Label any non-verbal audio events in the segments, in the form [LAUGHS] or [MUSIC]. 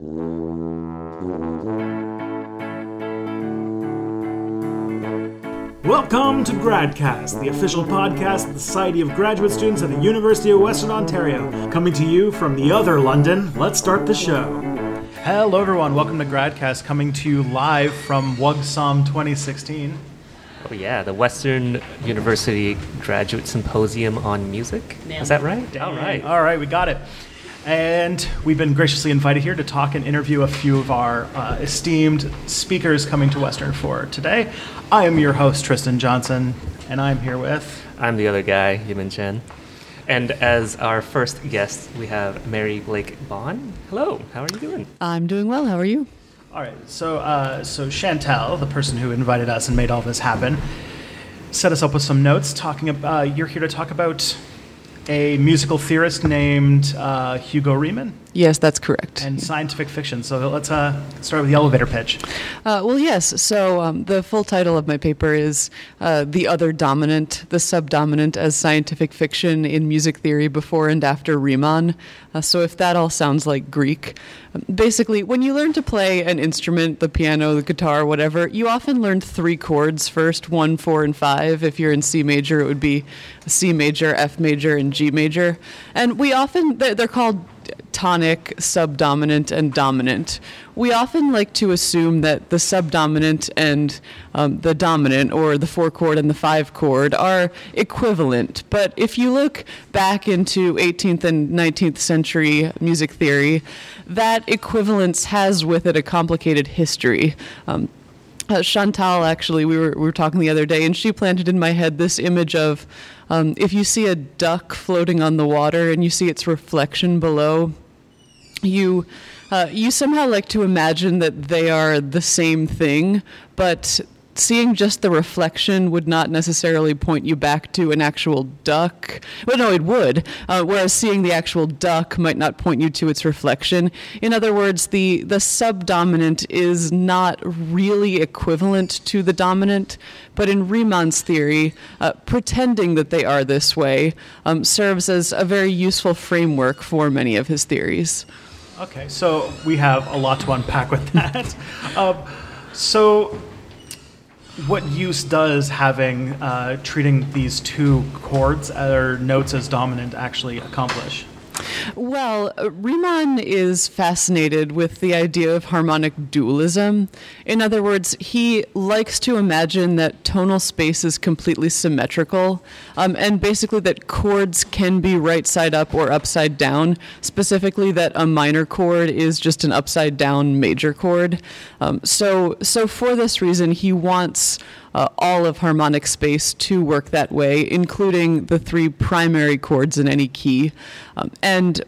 Welcome to GradCast, the official podcast of the Society of Graduate Students at the University of Western Ontario. Coming to you from the other London, let's start the show. Hello, everyone. Welcome to GradCast, coming to you live from WUGSOM 2016. Oh yeah, the Western University Graduate Symposium on Music. Is that right? All right. All right, we got it. And we've been graciously invited here to talk and interview a few of our uh, esteemed speakers coming to Western for today. I am your host, Tristan Johnson, and I'm here with. I'm the other guy, Yimin Chen. And as our first guest, we have Mary Blake Bond. Hello, how are you doing? I'm doing well. How are you? All right, so uh, so Chantel, the person who invited us and made all this happen, set us up with some notes. Talking about uh, you're here to talk about a musical theorist named uh, Hugo Riemann Yes, that's correct. and scientific fiction. So let's uh, start with the elevator pitch. Uh, well, yes. So um, the full title of my paper is uh, "The Other Dominant: The Subdominant as Scientific Fiction in Music Theory Before and After Riemann." Uh, so if that all sounds like Greek, basically, when you learn to play an instrument, the piano, the guitar, whatever, you often learn three chords first: one, four, and five. If you're in C major, it would be C major, F major, and G major. And we often they're called tonic, subdominant, and dominant. We often like to assume that the subdominant and um, the dominant, or the four chord and the five chord, are equivalent. But if you look back into 18th and 19th century music theory, that equivalence has with it a complicated history. Um, uh, Chantal, actually, we were we were talking the other day, and she planted in my head this image of um, if you see a duck floating on the water and you see its reflection below, you uh, you somehow like to imagine that they are the same thing, but seeing just the reflection would not necessarily point you back to an actual duck. Well, no, it would. Uh, whereas seeing the actual duck might not point you to its reflection. In other words, the the subdominant is not really equivalent to the dominant, but in Riemann's theory, uh, pretending that they are this way um, serves as a very useful framework for many of his theories. Okay, so we have a lot to unpack with that. [LAUGHS] um, so, what use does having uh, treating these two chords or notes as dominant actually accomplish? Well, uh, Riemann is fascinated with the idea of harmonic dualism. In other words, he likes to imagine that tonal space is completely symmetrical, um, and basically that chords can be right side up or upside down. Specifically, that a minor chord is just an upside down major chord. Um, so, so for this reason, he wants uh, all of harmonic space to work that way, including the three primary chords in any key. Um, and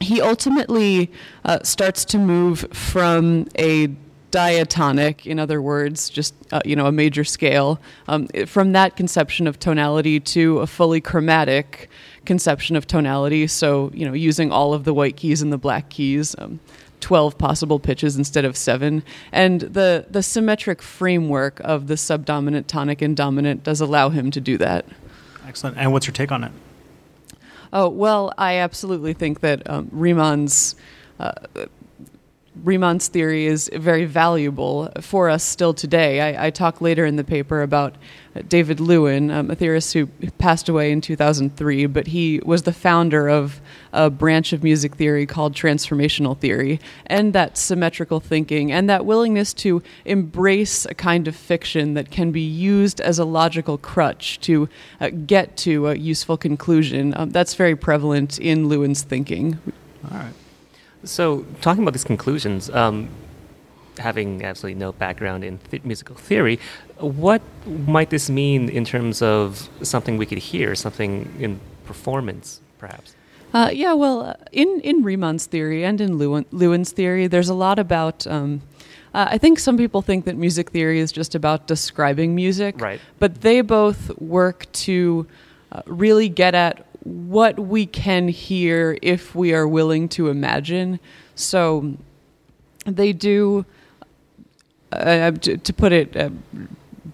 he ultimately uh, starts to move from a diatonic, in other words, just uh, you know a major scale, um, from that conception of tonality to a fully chromatic conception of tonality. So you know, using all of the white keys and the black keys. Um, 12 possible pitches instead of seven. And the, the symmetric framework of the subdominant, tonic, and dominant does allow him to do that. Excellent. And what's your take on it? Oh, well, I absolutely think that um, Riemann's. Uh, Riemann's theory is very valuable for us still today. I, I talk later in the paper about David Lewin, um, a theorist who passed away in 2003, but he was the founder of a branch of music theory called transformational theory, and that symmetrical thinking and that willingness to embrace a kind of fiction that can be used as a logical crutch to uh, get to a useful conclusion. Um, that's very prevalent in Lewin's thinking. All right. So, talking about these conclusions, um, having absolutely no background in th- musical theory, what might this mean in terms of something we could hear, something in performance, perhaps? Uh, yeah, well, uh, in in Riemann's theory and in Lewin, Lewin's theory, there's a lot about. Um, uh, I think some people think that music theory is just about describing music, Right. But they both work to uh, really get at what we can hear if we are willing to imagine. So they do. Uh, to, to put it uh,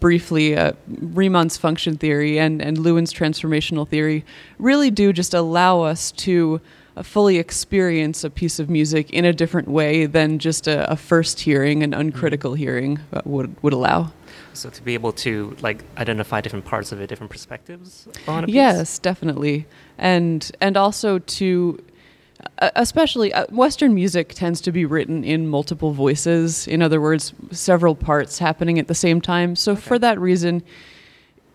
briefly, uh, Riemann's function theory and, and Lewin's transformational theory really do just allow us to fully experience a piece of music in a different way than just a, a first hearing, an uncritical hearing uh, would would allow. So to be able to like identify different parts of it, different perspectives on a piece. Yes, definitely, and and also to. uh, Especially, uh, Western music tends to be written in multiple voices. In other words, several parts happening at the same time. So, for that reason,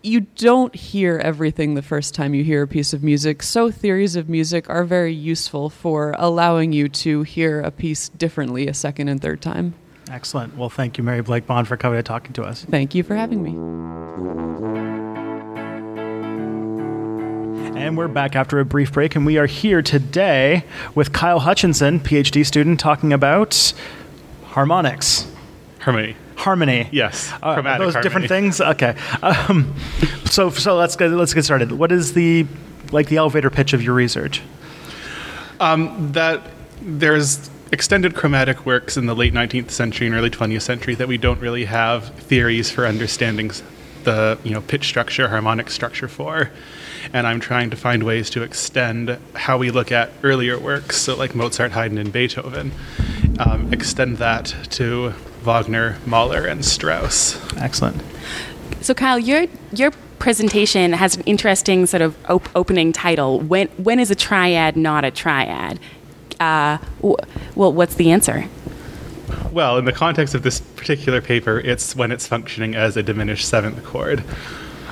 you don't hear everything the first time you hear a piece of music. So, theories of music are very useful for allowing you to hear a piece differently a second and third time. Excellent. Well, thank you, Mary Blake Bond, for coming and talking to us. Thank you for having me. And we're back after a brief break, and we are here today with Kyle Hutchinson, PhD student, talking about harmonics, Harmony. harmony. Yes. Uh, chromatic those harmony. different things. Okay. Um, so so let's get let's get started. What is the like the elevator pitch of your research? That there's extended chromatic works in the late 19th century and early 20th century that we don't really have theories for understanding the you know pitch structure, harmonic structure for. And I'm trying to find ways to extend how we look at earlier works, so like Mozart, Haydn, and Beethoven, um, extend that to Wagner, Mahler, and Strauss. Excellent. So, Kyle, your your presentation has an interesting sort of op- opening title. When when is a triad not a triad? Uh, w- well, what's the answer? Well, in the context of this particular paper, it's when it's functioning as a diminished seventh chord.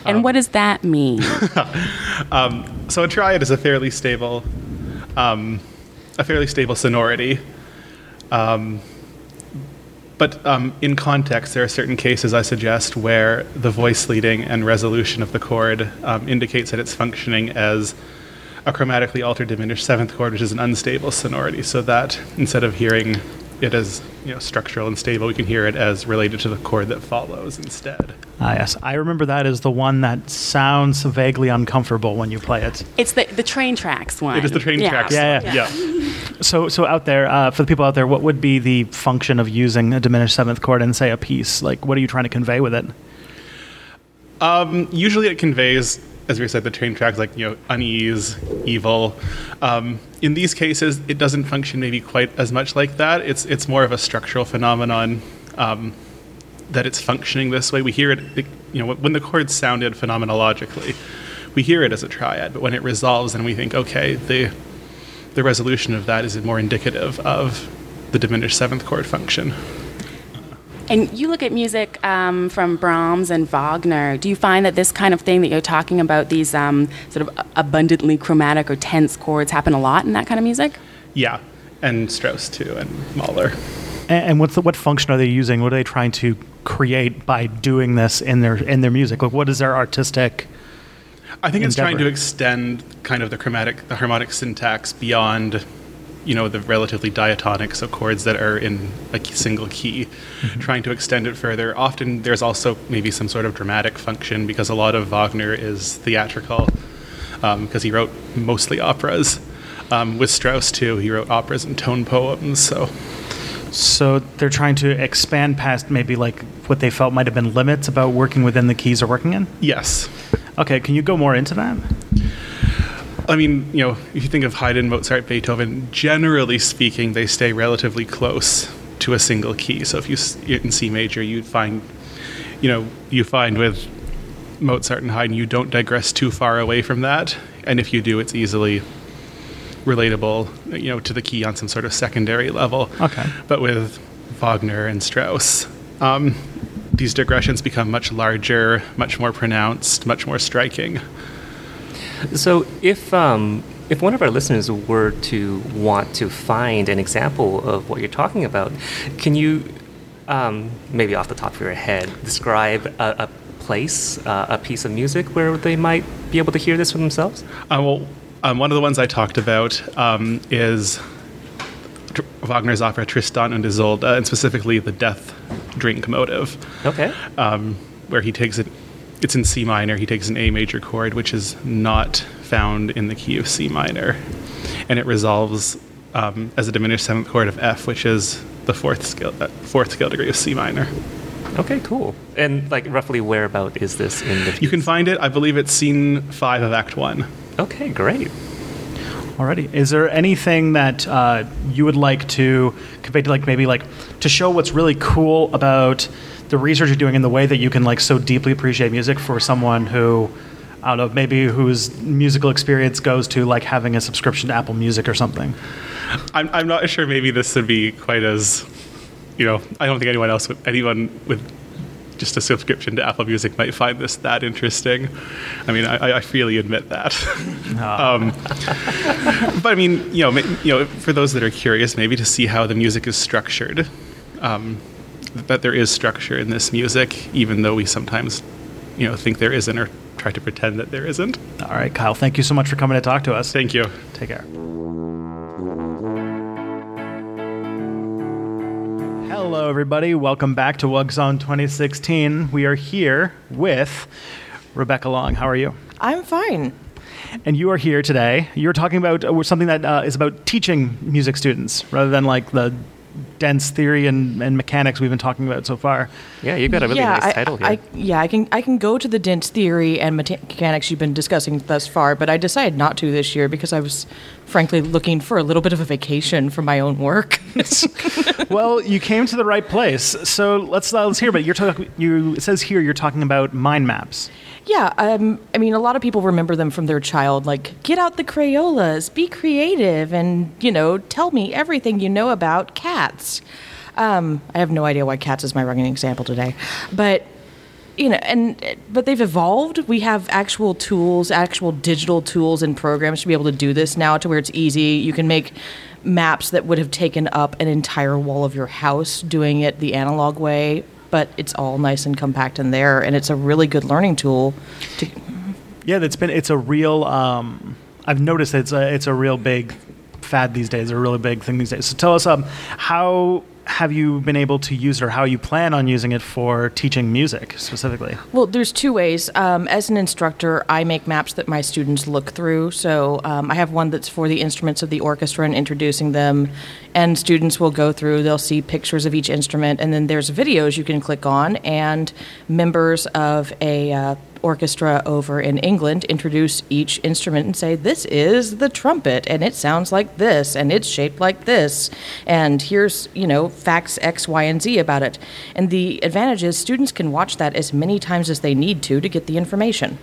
And what does that mean? [LAUGHS] So a triad is a fairly stable, um, a fairly stable sonority. Um, but um, in context, there are certain cases I suggest where the voice leading and resolution of the chord um, indicates that it's functioning as a chromatically altered diminished seventh chord, which is an unstable sonority. So that instead of hearing it as you know structural and stable, we can hear it as related to the chord that follows instead. Ah, yes. I remember that as the one that sounds vaguely uncomfortable when you play it. it's the the train tracks one. It is the train Yeah. tracks. Yeah, yeah. yeah. So, so out there, uh, for the people out there, what would be the function of using a diminished seventh chord in, say, a piece? Like, what are you trying to convey with it? Um, usually it conveys, as we said, the train tracks like you know unease, evil. Um, in these cases, it doesn't function maybe quite as much like that. It's it's more of a structural phenomenon um, that it's functioning this way. We hear it, it- you know, when the chords sounded phenomenologically, we hear it as a triad. But when it resolves, then we think, okay, the the resolution of that is more indicative of the diminished seventh chord function. And you look at music um, from Brahms and Wagner. Do you find that this kind of thing that you're talking about, these um, sort of abundantly chromatic or tense chords, happen a lot in that kind of music? Yeah, and Strauss too, and Mahler. And, and what's the, what function are they using? What are they trying to create by doing this in their in their music? Like, what is their artistic? I think it's trying to extend kind of the chromatic, the harmonic syntax beyond, you know, the relatively diatonic, so chords that are in a single key. Trying to extend it further. Often there's also maybe some sort of dramatic function because a lot of Wagner is theatrical, because he wrote mostly operas. Um, with Strauss too, he wrote operas and tone poems. So So they're trying to expand past maybe like what they felt might have been limits about working within the keys they're working in. yes, Okay, can you go more into that? I mean, you know, if you think of Haydn, Mozart, Beethoven, generally speaking, they stay relatively close to a single key. So if you in C major, you'd find, you know, you find with Mozart and Haydn, you don't digress too far away from that, and if you do, it's easily relatable, you know, to the key on some sort of secondary level. Okay. But with Wagner and Strauss, um, these digressions become much larger, much more pronounced, much more striking. So if um, if one of our listeners were to want to find an example of what you're talking about, can you um, maybe off the top of your head describe a, a place, uh, a piece of music where they might be able to hear this for themselves? Uh, well, um, one of the ones I talked about um, is Tr- Wagner's opera Tristan und Isolde, and specifically the death drink motive, Okay. um, where he takes it. It's in C minor. He takes an A major chord, which is not found in the key of C minor, and it resolves um, as a diminished seventh chord of F, which is the fourth scale uh, fourth scale degree of C minor. Okay, cool. And like roughly whereabout is this in the? You can find it. I believe it's scene five of Act One. Okay, great. Alrighty. Is there anything that uh, you would like to convey to, like, maybe like to show what's really cool about the research you're doing and the way that you can like so deeply appreciate music for someone who, I don't know, maybe whose musical experience goes to like having a subscription to Apple Music or something? I'm, I'm not sure maybe this would be quite as, you know, I don't think anyone else, would, anyone with just a subscription to Apple Music might find this that interesting. I mean, I, I freely admit that. [LAUGHS] um, but I mean, you know, you know, for those that are curious, maybe to see how the music is structured, um, that there is structure in this music, even though we sometimes, you know, think there isn't or try to pretend that there isn't. All right, Kyle, thank you so much for coming to talk to us. Thank you. Take care. Hello, everybody. Welcome back to WUGSOM 2016. We are here with Rebecca Long. How are you? I'm fine. And you are here today. You're talking about uh, something that uh, is about teaching music students rather than like the dense theory and, and mechanics we've been talking about so far. Yeah, you've got a really yeah, nice I, title here. I, yeah, I can I can go to the dense theory and mechanics you've been discussing thus far, but I decided not to this year because I was frankly looking for a little bit of a vacation from my own work. [LAUGHS] well, you came to the right place. So let's uh, let's hear about it. You're talking. You it says here you're talking about mind maps. Yeah, um, I mean, a lot of people remember them from their child, like get out the Crayolas, be creative, and you know, tell me everything you know about cats. Um, I have no idea why cats is my running example today, but you know, and but they've evolved. We have actual tools, actual digital tools and programs to be able to do this now, to where it's easy. You can make maps that would have taken up an entire wall of your house doing it the analog way, but it's all nice and compact in there, and it's a really good learning tool. To, Yeah, that's been. It's a real. Um, I've noticed it's a it's a real big fad these days. A really big thing these days. So tell us, um, how have you been able to use it, or how you plan on using it for teaching music specifically? Well, there's two ways. Um, as an instructor, I make maps that my students look through. So um, I have one that's for the instruments of the orchestra and introducing them, and students will go through. They'll see pictures of each instrument, and then there's videos you can click on, and members of a uh, orchestra over in England introduce each instrument and say, This is the trumpet, and it sounds like this, and it's shaped like this, and here's, you know, facts X, Y, and Z about it. And the advantage is students can watch that as many times as they need to to get the information.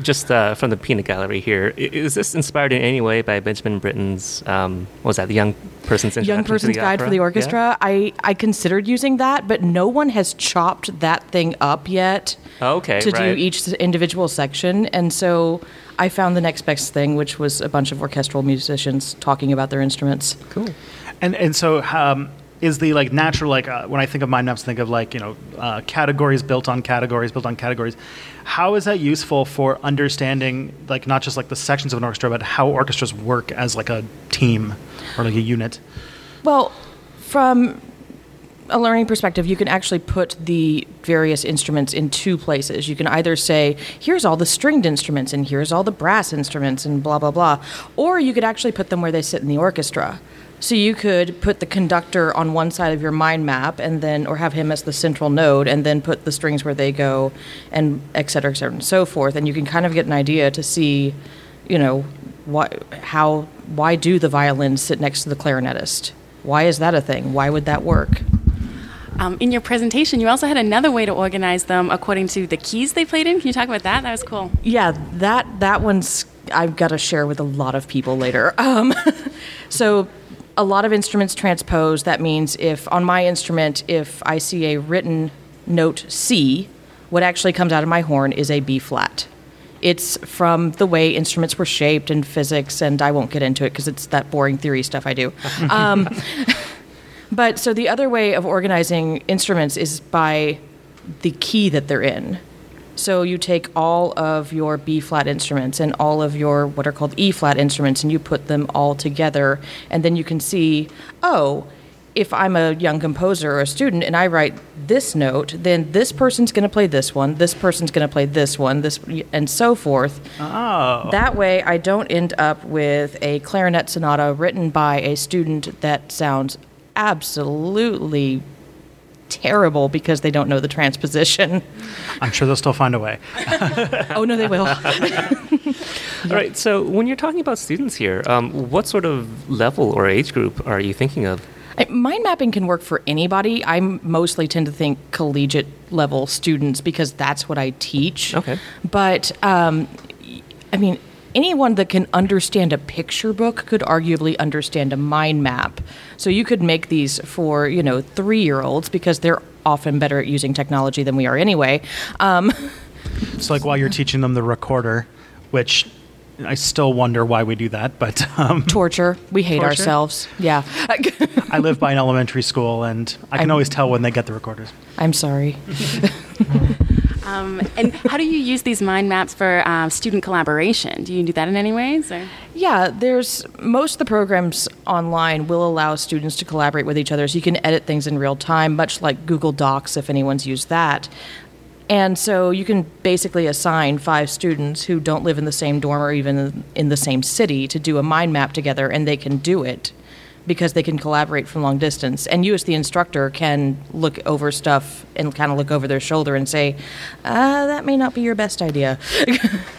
Just uh, from the peanut gallery here, is this inspired in any way by Benjamin Britten's, um, what was that, the Young Person's Young Introduction to Person's the Guide for Opera? the Yeah? Orchestra. I, I considered using that, but no one has chopped that thing up yet Okay, to right. do each individual section. And so I found the next best thing, which was a bunch of orchestral musicians talking about their instruments. Cool. And and so um, is the like natural like uh, when I think of mind maps, think of like you know uh, categories built on categories built on categories. How is that useful for understanding like not just like the sections of an orchestra, but how orchestras work as like a team or like a unit? Well, from a learning perspective, you can actually put the various instruments in two places. You can either say, here's all the stringed instruments, and here's all the brass instruments, and blah, blah, blah. Or you could actually put them where they sit in the orchestra. So you could put the conductor on one side of your mind map, and then, or have him as the central node, and then put the strings where they go, and et cetera, et cetera, and so forth. And you can kind of get an idea to see, you know, why, how, why do the violins sit next to the clarinetist? Why is that a thing? Why would that work? Um, in your presentation, you also had another way to organize them according to the keys they played in. Can you talk about that? That was cool. Yeah, that that one's I've got to share with a lot of people later. Um, [LAUGHS] so, a lot of instruments transpose. That means if on my instrument, if I see a written note C, what actually comes out of my horn is a B flat. It's from the way instruments were shaped in physics, and I won't get into it because it's that boring theory stuff I do. [LAUGHS] Um, [LAUGHS] but so the other way of organizing instruments is by the key that they're in. So you take all of your B flat instruments and all of your what are called E flat instruments and you put them all together and then you can see, oh, if I'm a young composer or a student and I write this note, then this person's going to play this one, this person's going to play this one, this and so forth. Oh, That way I don't end up with a clarinet sonata written by a student that sounds absolutely terrible because they don't know the transposition. I'm sure they'll still find a way. [LAUGHS] oh no, they will. All right. So when you're talking about students here, um, what sort of level or age group are you thinking of? Mind mapping can work for anybody. I mostly tend to think collegiate level students because that's what I teach. Okay. But um, I mean, anyone that can understand a picture book could arguably understand a mind map. So you could make these for you know three year olds because they're often better at using technology than we are anyway. Um, [LAUGHS] It's like while you're teaching them the recorder, which I still wonder why we do that, but um, torture. We hate Torture? ourselves. Yeah. [LAUGHS] I live by an elementary school, and I can I'm- always tell when they get the recorders. I'm sorry. [LAUGHS] Um, and how do you use these mind maps for uh, student collaboration? Do you do that in any ways? Or? Yeah, there's most of the programs online will allow students to collaborate with each other, so you can edit things in real time, much like Google Docs if anyone's used that. And so you can basically assign five students who don't live in the same dorm or even in the same city to do a mind map together, and they can do it because they can collaborate from long distance. And you, as the instructor, can look over stuff and kind of look over their shoulder and say, uh, that may not be your best idea. [LAUGHS]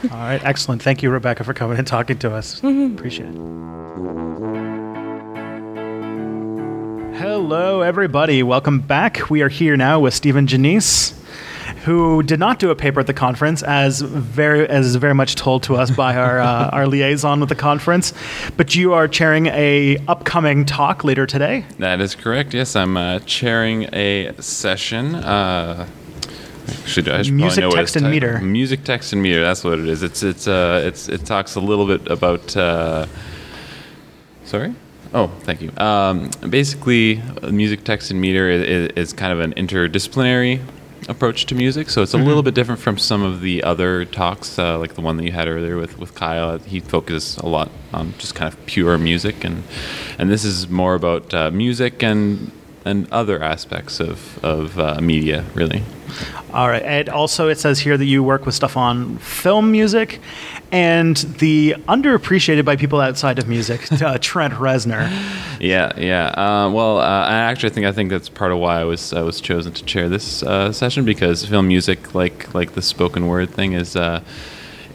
All right, excellent. Thank you, Rebecca, for coming and talking to us. Appreciate it. Hello, everybody. Welcome back. We are here now with Stephen Janice, who did not do a paper at the conference, as very as very much told to us by our uh, [LAUGHS] our liaison with the conference. But you are chairing a upcoming talk later today. That is correct. Yes, I'm uh, chairing a session. Uh, should I should Music, know text, and titled. meter. Music, text, and meter. That's what it is. It's it's uh it's it talks a little bit about. Uh, sorry. Oh, thank you. Um, basically, uh, music, text, and meter is, is kind of an interdisciplinary approach to music. So it's a Mm-hmm. little bit different from some of the other talks, uh, like the one that you had earlier with, with Kyle. He focuses a lot on just kind of pure music, and and this is more about uh, music and and other aspects of of uh, media, really. All right. And also, it says here that you work with stuff on film music and the underappreciated by people outside of music, [LAUGHS] uh, Trent Reznor. Yeah, yeah. Uh, well, uh, I actually think I think that's part of why I was I was chosen to chair this uh, session because film music, like like the spoken word thing, is uh,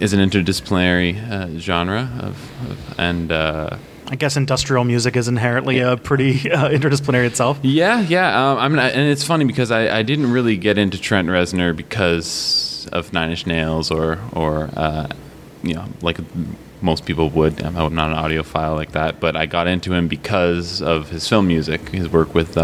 is an interdisciplinary uh, genre of, of and. Uh, I guess industrial music is inherently uh, pretty [LAUGHS] uh, interdisciplinary itself. yeah, yeah. Um, I mean, I, and it's funny because I, I didn't really get into Trent Reznor because of Nine Inch Nails or or uh, you know like most people would. I'm I'm not an audiophile like that, but I got into him because of his film music, his work with.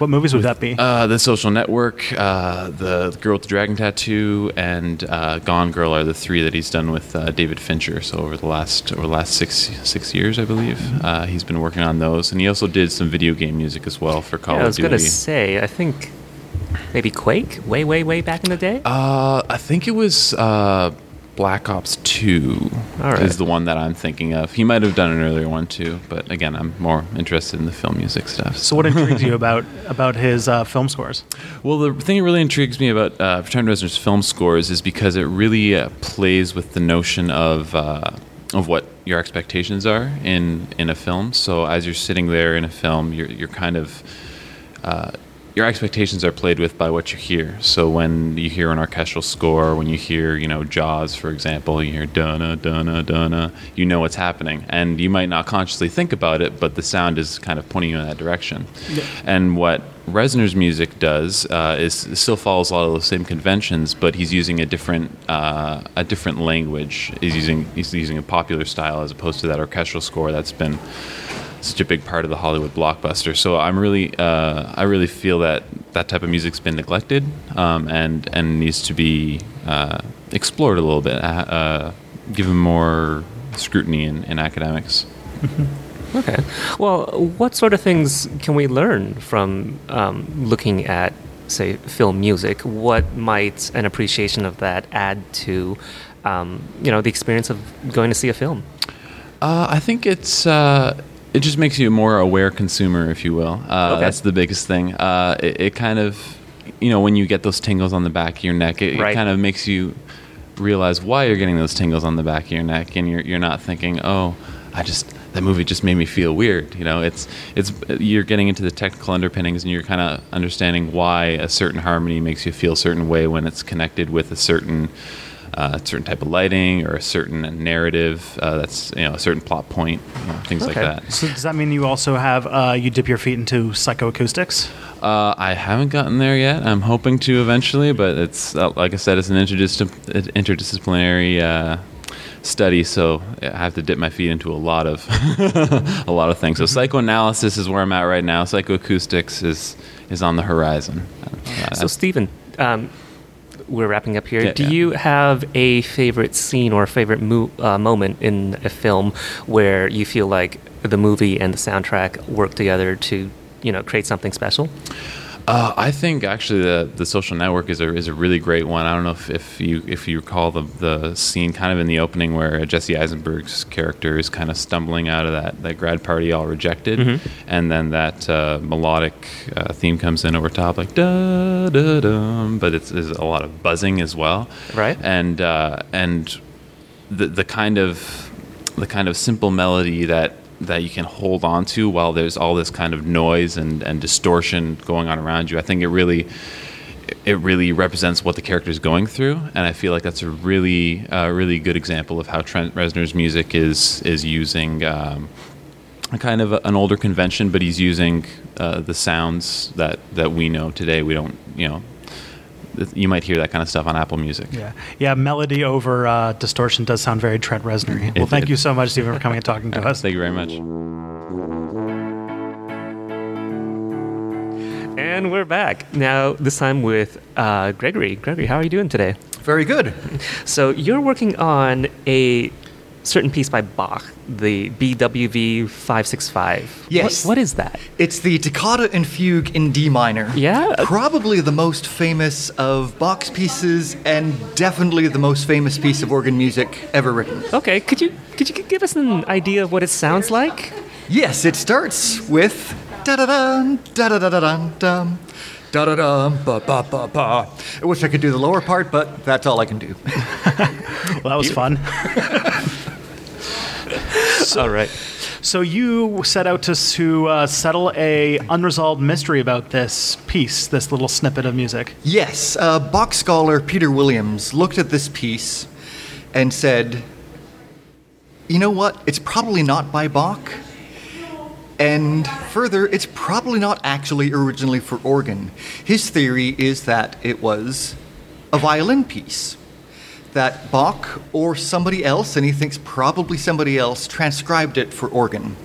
What movies would that be? Uh, the Social Network, uh, the Girl with the Dragon Tattoo, and uh, Gone Girl are the three that he's done with uh, David Fincher. So over the last over the last six six years, I believe, uh, he's been working on those, and he also did some video game music as well for Call Yeah, I of was Duty. going to say, I think maybe Quake, way, way, way back in the day. Uh, I think it was uh, Black Ops Two. All right. Is the one that I'm thinking of. He might have done an earlier one too, but again, I'm more interested in the film music stuff. so, what intrigues you about [LAUGHS] about his uh, film scores? Well, the thing that really intrigues me about uh, Trent Reznor's film scores is because it really uh, plays with the notion of uh, of what your expectations are in in a film. So as you're sitting there in a film, you're you're kind of uh, your expectations are played with by what you hear. So when you hear an orchestral score, when you hear, you know, Jaws, for example, you hear dunna dunna dunna, you know what's happening, and you might not consciously think about it, but the sound is kind of pointing you in that direction. And what Reznor's music does uh, is it still follows a lot of the same conventions, but he's using a different uh, a different language. He's using he's using a popular style as opposed to that orchestral score that's been such a big part of the Hollywood blockbuster. So I'm really, uh, I really feel that that type of music's been neglected um, and and needs to be uh, explored a little bit, uh, uh, given more scrutiny in, in academics. Okay. Well, what sort of things can we learn from um, looking at, say, film music? What might an appreciation of that add to, um, you know, the experience of going to see a film? Uh, I think it's uh, it just makes you a more aware consumer, if you will. Uh, Okay. That's the biggest thing. Uh, it, it kind of, you know, when you get those tingles on the back of your neck, it, Right. it kind of makes you realize why you're getting those tingles on the back of your neck, and you're you're not thinking, oh, I just that movie just made me feel weird. You know, it's it's you're getting into the technical underpinnings, and you're kind of understanding why a certain harmony makes you feel a certain way when it's connected with a certain uh, a certain type of lighting or a certain narrative uh, that's you know a certain plot point, you know, things like that. So does that mean you also have uh, you dip your feet into psychoacoustics? Uh, I haven't gotten there yet. I'm hoping to eventually, but it's uh, like I said, it's an interdiscip- interdisciplinary uh, study, so I have to dip my feet into a lot of [LAUGHS] a lot of things. So psychoanalysis is where I'm at right now. Psychoacoustics is is on the horizon. Uh, So, Stephen, um, we're wrapping up here. Yeah, Do yeah. you have a favorite scene or a favorite mo- uh, moment in a film where you feel like the movie and the soundtrack work together to, you know, create something special? Uh, I think actually the the social network is a is a really great one. I don't know if, if you if you recall the the scene kind of in the opening where Jesse Eisenberg's character is kind of stumbling out of that, that grad party all rejected, and then that uh, melodic uh, theme comes in over top like da da dum, but it's, a lot of buzzing as well, Right. And uh, and the the kind of the kind of simple melody that that you can hold on to while there's all this kind of noise and, and distortion going on around you. I think it really it really represents what the character is going through, and I feel like that's a really uh, really good example of how Trent Reznor's music is is using. Um, a kind of a, an older convention, but he's using uh, the sounds that, that we know today. We don't, you know, you might hear that kind of stuff on Apple Music. Yeah, yeah. Melody over uh, distortion does sound very Trent Reznor. Well, It- thank it- you so much, Stephen, for coming and talking to [LAUGHS] us. Thank you very much. And we're back. Now, this time with uh, Gregory. Gregory, how are you doing today? Very good. So, you're working on a certain piece by Bach, the BWV 565. Yes. What, what is that? It's the Toccata and Fugue in D minor. Yeah? Probably the most famous of Bach's pieces and definitely the most famous piece of organ music ever written. Okay, could you could you give us an idea of what it sounds like? Yes, it starts with da da da da da da da dum dum da da dum ba ba ba ba. I wish I could do the lower part, but that's all I can do. Well, that was fun. [LAUGHS] All right. So you set out to to uh, settle a unresolved mystery about this piece, this little snippet of music. Yes, uh, Bach scholar Peter Williams looked at this piece and said, you know what? It's probably not by Bach. And further, it's probably not actually originally for organ. His theory is that it was a violin piece. That Bach or somebody else, and he thinks probably somebody else, transcribed it for organ.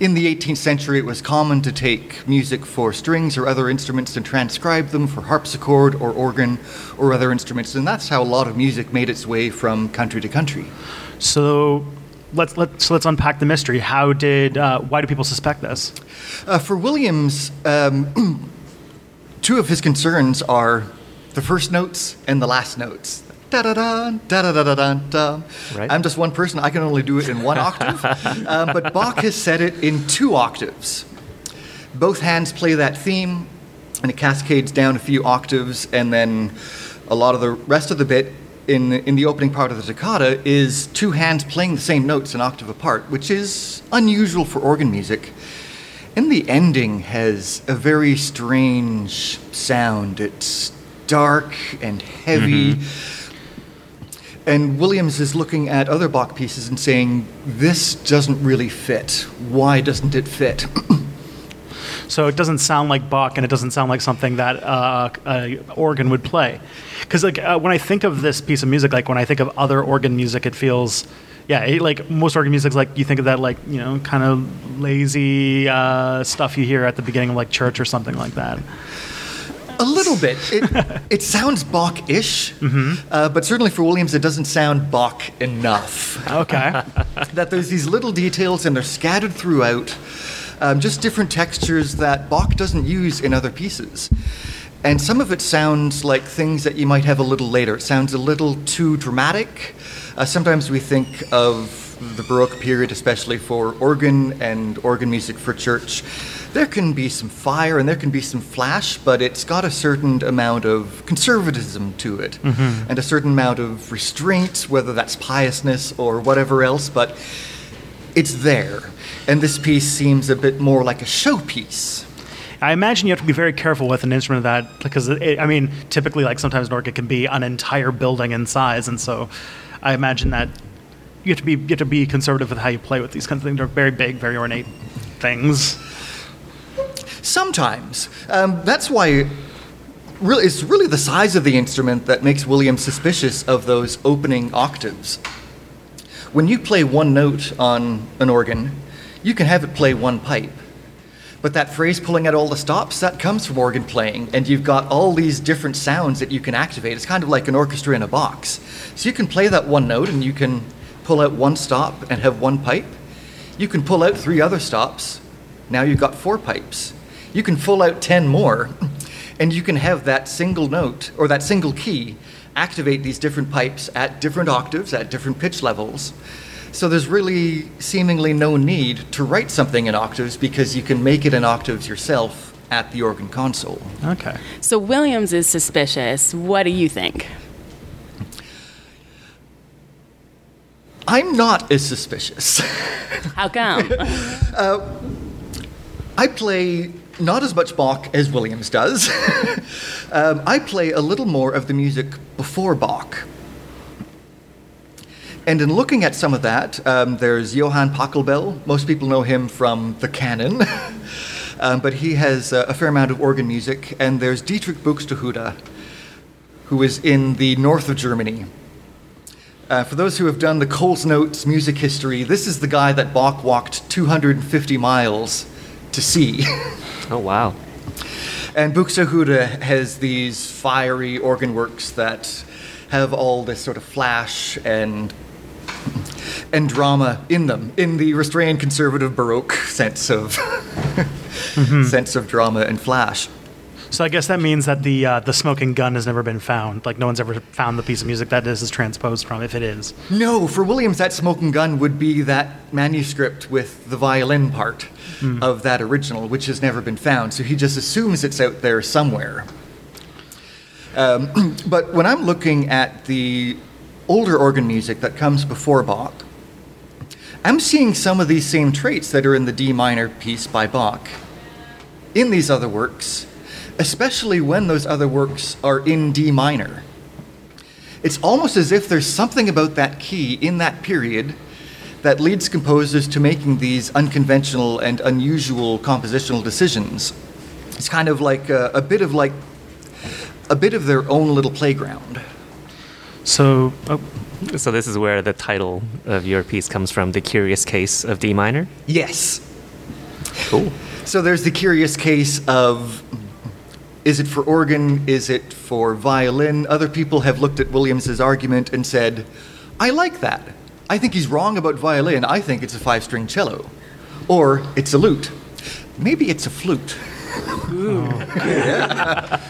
In the 18th century, it was common to take music for strings or other instruments and transcribe them for harpsichord or organ or other instruments, and that's how a lot of music made its way from country to country. So let's let's so let's unpack the mystery. How did uh, why do people suspect this? Uh, for Williams, um, [CLEARS THROAT] two of his concerns are the first notes and the last notes da da da da da da da. Right. I'm just one person. I can only do it in one octave. [LAUGHS] Um, but Bach has said it in two octaves. Both hands play that theme, and it cascades down a few octaves, and then a lot of the rest of the bit in in the opening part of the toccata is two hands playing the same notes an octave apart, which is unusual for organ music. And the ending has a very strange sound. It's dark and heavy. Mm-hmm. And Williams is looking at other Bach pieces and saying, This doesn't really fit. Why doesn't it fit? [CLEARS THROAT] So it doesn't sound like Bach, and it doesn't sound like something that uh, a organ would play. Because like uh, when I think of this piece of music, like when I think of other organ music, it feels, yeah, it, like most organ music, is like you think of that like you know kind of lazy uh, stuff you hear at the beginning of like church or something like that. A little bit. It, [LAUGHS] it sounds Bach ish, uh, but certainly for Williams, it doesn't sound Bach enough. Okay. [LAUGHS] that there's these little details and they're scattered throughout, um, just different textures that Bach doesn't use in other pieces. And some of it sounds like things that you might have a little later. It sounds a little too dramatic. Uh, sometimes we think of the Baroque period, especially for organ and organ music for church. There can be some fire and there can be some flash, but it's got a certain amount of conservatism to it mm-hmm. and a certain amount of restraint, whether that's piousness or whatever else, but it's there. And this piece seems a bit more like a showpiece. I imagine you have to be very careful with an instrument of that because it, I mean, typically, like sometimes an organ can be an entire building in size, and so I imagine that you have to be you have to be conservative with how you play with these kinds of things. They're very big, very ornate things. Sometimes. Um, that's why really, it's really the size of the instrument that makes William suspicious of those opening octaves. When you play one note on an organ, you can have it play one pipe. But that phrase pulling out all the stops, that comes from organ playing, and you've got all these different sounds that you can activate. It's kind of like an orchestra in a box. So you can play that one note and you can pull out one stop and have one pipe. You can pull out three other stops. Now you've got four pipes. You can pull out 10 more, [LAUGHS] and you can have that single note or that single key activate these different pipes at different octaves, at different pitch levels. So there's really seemingly no need to write something in octaves because you can make it in octaves yourself at the organ console. Okay. So Williams is suspicious. What do you think? I'm not as suspicious. [LAUGHS] How come? [LAUGHS] I play not as much Bach as Williams does. [LAUGHS] um, I play a little more of the music before Bach. And in looking at some of that, um, there's Johann Pachelbel. Most people know him from the canon, um, but he has uh, a fair amount of organ music. And there's Dietrich Buxtehude, who is in the north of Germany. Uh, for those who have done the Coles Notes music history, this is the guy that Bach walked 250 miles to see. Oh wow. [LAUGHS] And Buxtehude has these fiery organ works that have all this sort of flash and and drama in them, in the restrained conservative Baroque sense of [LAUGHS] sense of drama and flash. So I guess that means that the uh, the smoking gun has never been found. Like no one's ever found the piece of music that this is transposed from, if it is. No, for Williams, that smoking gun would be that manuscript with the violin part of that original, which has never been found. So he just assumes it's out there somewhere. Um, [CLEARS THROAT] but when I'm looking at the older organ music that comes before Bach, I'm seeing some of these same traits that are in the D minor piece by Bach in these other works, especially when those other works are in D minor. It's almost as if there's something about that key in that period that leads composers to making these unconventional and unusual compositional decisions. It's kind of like a, a bit of like a bit of their own little playground. So oh, So this is where the title of your piece comes from, The Curious Case of D Minor? Yes. Cool. So there's the curious case of is it for organ? Is it for violin? Other people have looked at Williams's argument and said, I like that. I think he's wrong about violin. I think it's a five string cello. Or it's a lute. Maybe it's a flute. [LAUGHS]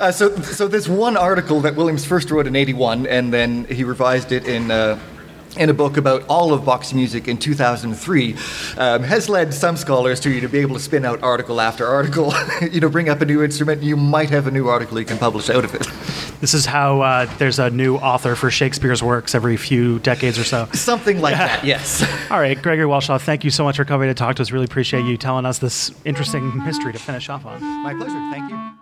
Uh, so, so this one article that Williams first wrote in '81, and then he revised it in uh, in a book about all of Bach's music in 2003, um, has led some scholars to you to be able to spin out article after article. [LAUGHS] you know, bring up a new instrument, you might have a new article you can publish out of it. this is how uh, there's a new author for Shakespeare's works every few decades or so. Something like that. [LAUGHS] Yes. All right, Gregory Walshaw, thank you so much for coming to talk to us. Really appreciate you telling us this interesting history to finish off on. My pleasure. Thank you.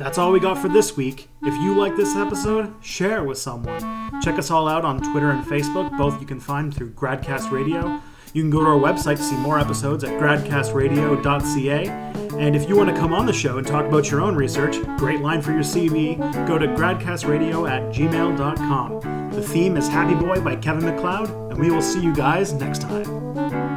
That's all we got for this week. If you like this episode, share it with someone. Check us all out on Twitter and Facebook. Both you can find through Gradcast Radio. You can go to our website to see more episodes at gradcastradio.ca. And if you want to come on the show and talk about your own research, great line for your CV, go to gradcastradio at gmail.com. The theme is Happy Boy by Kevin MacLeod, and we will see you guys next time.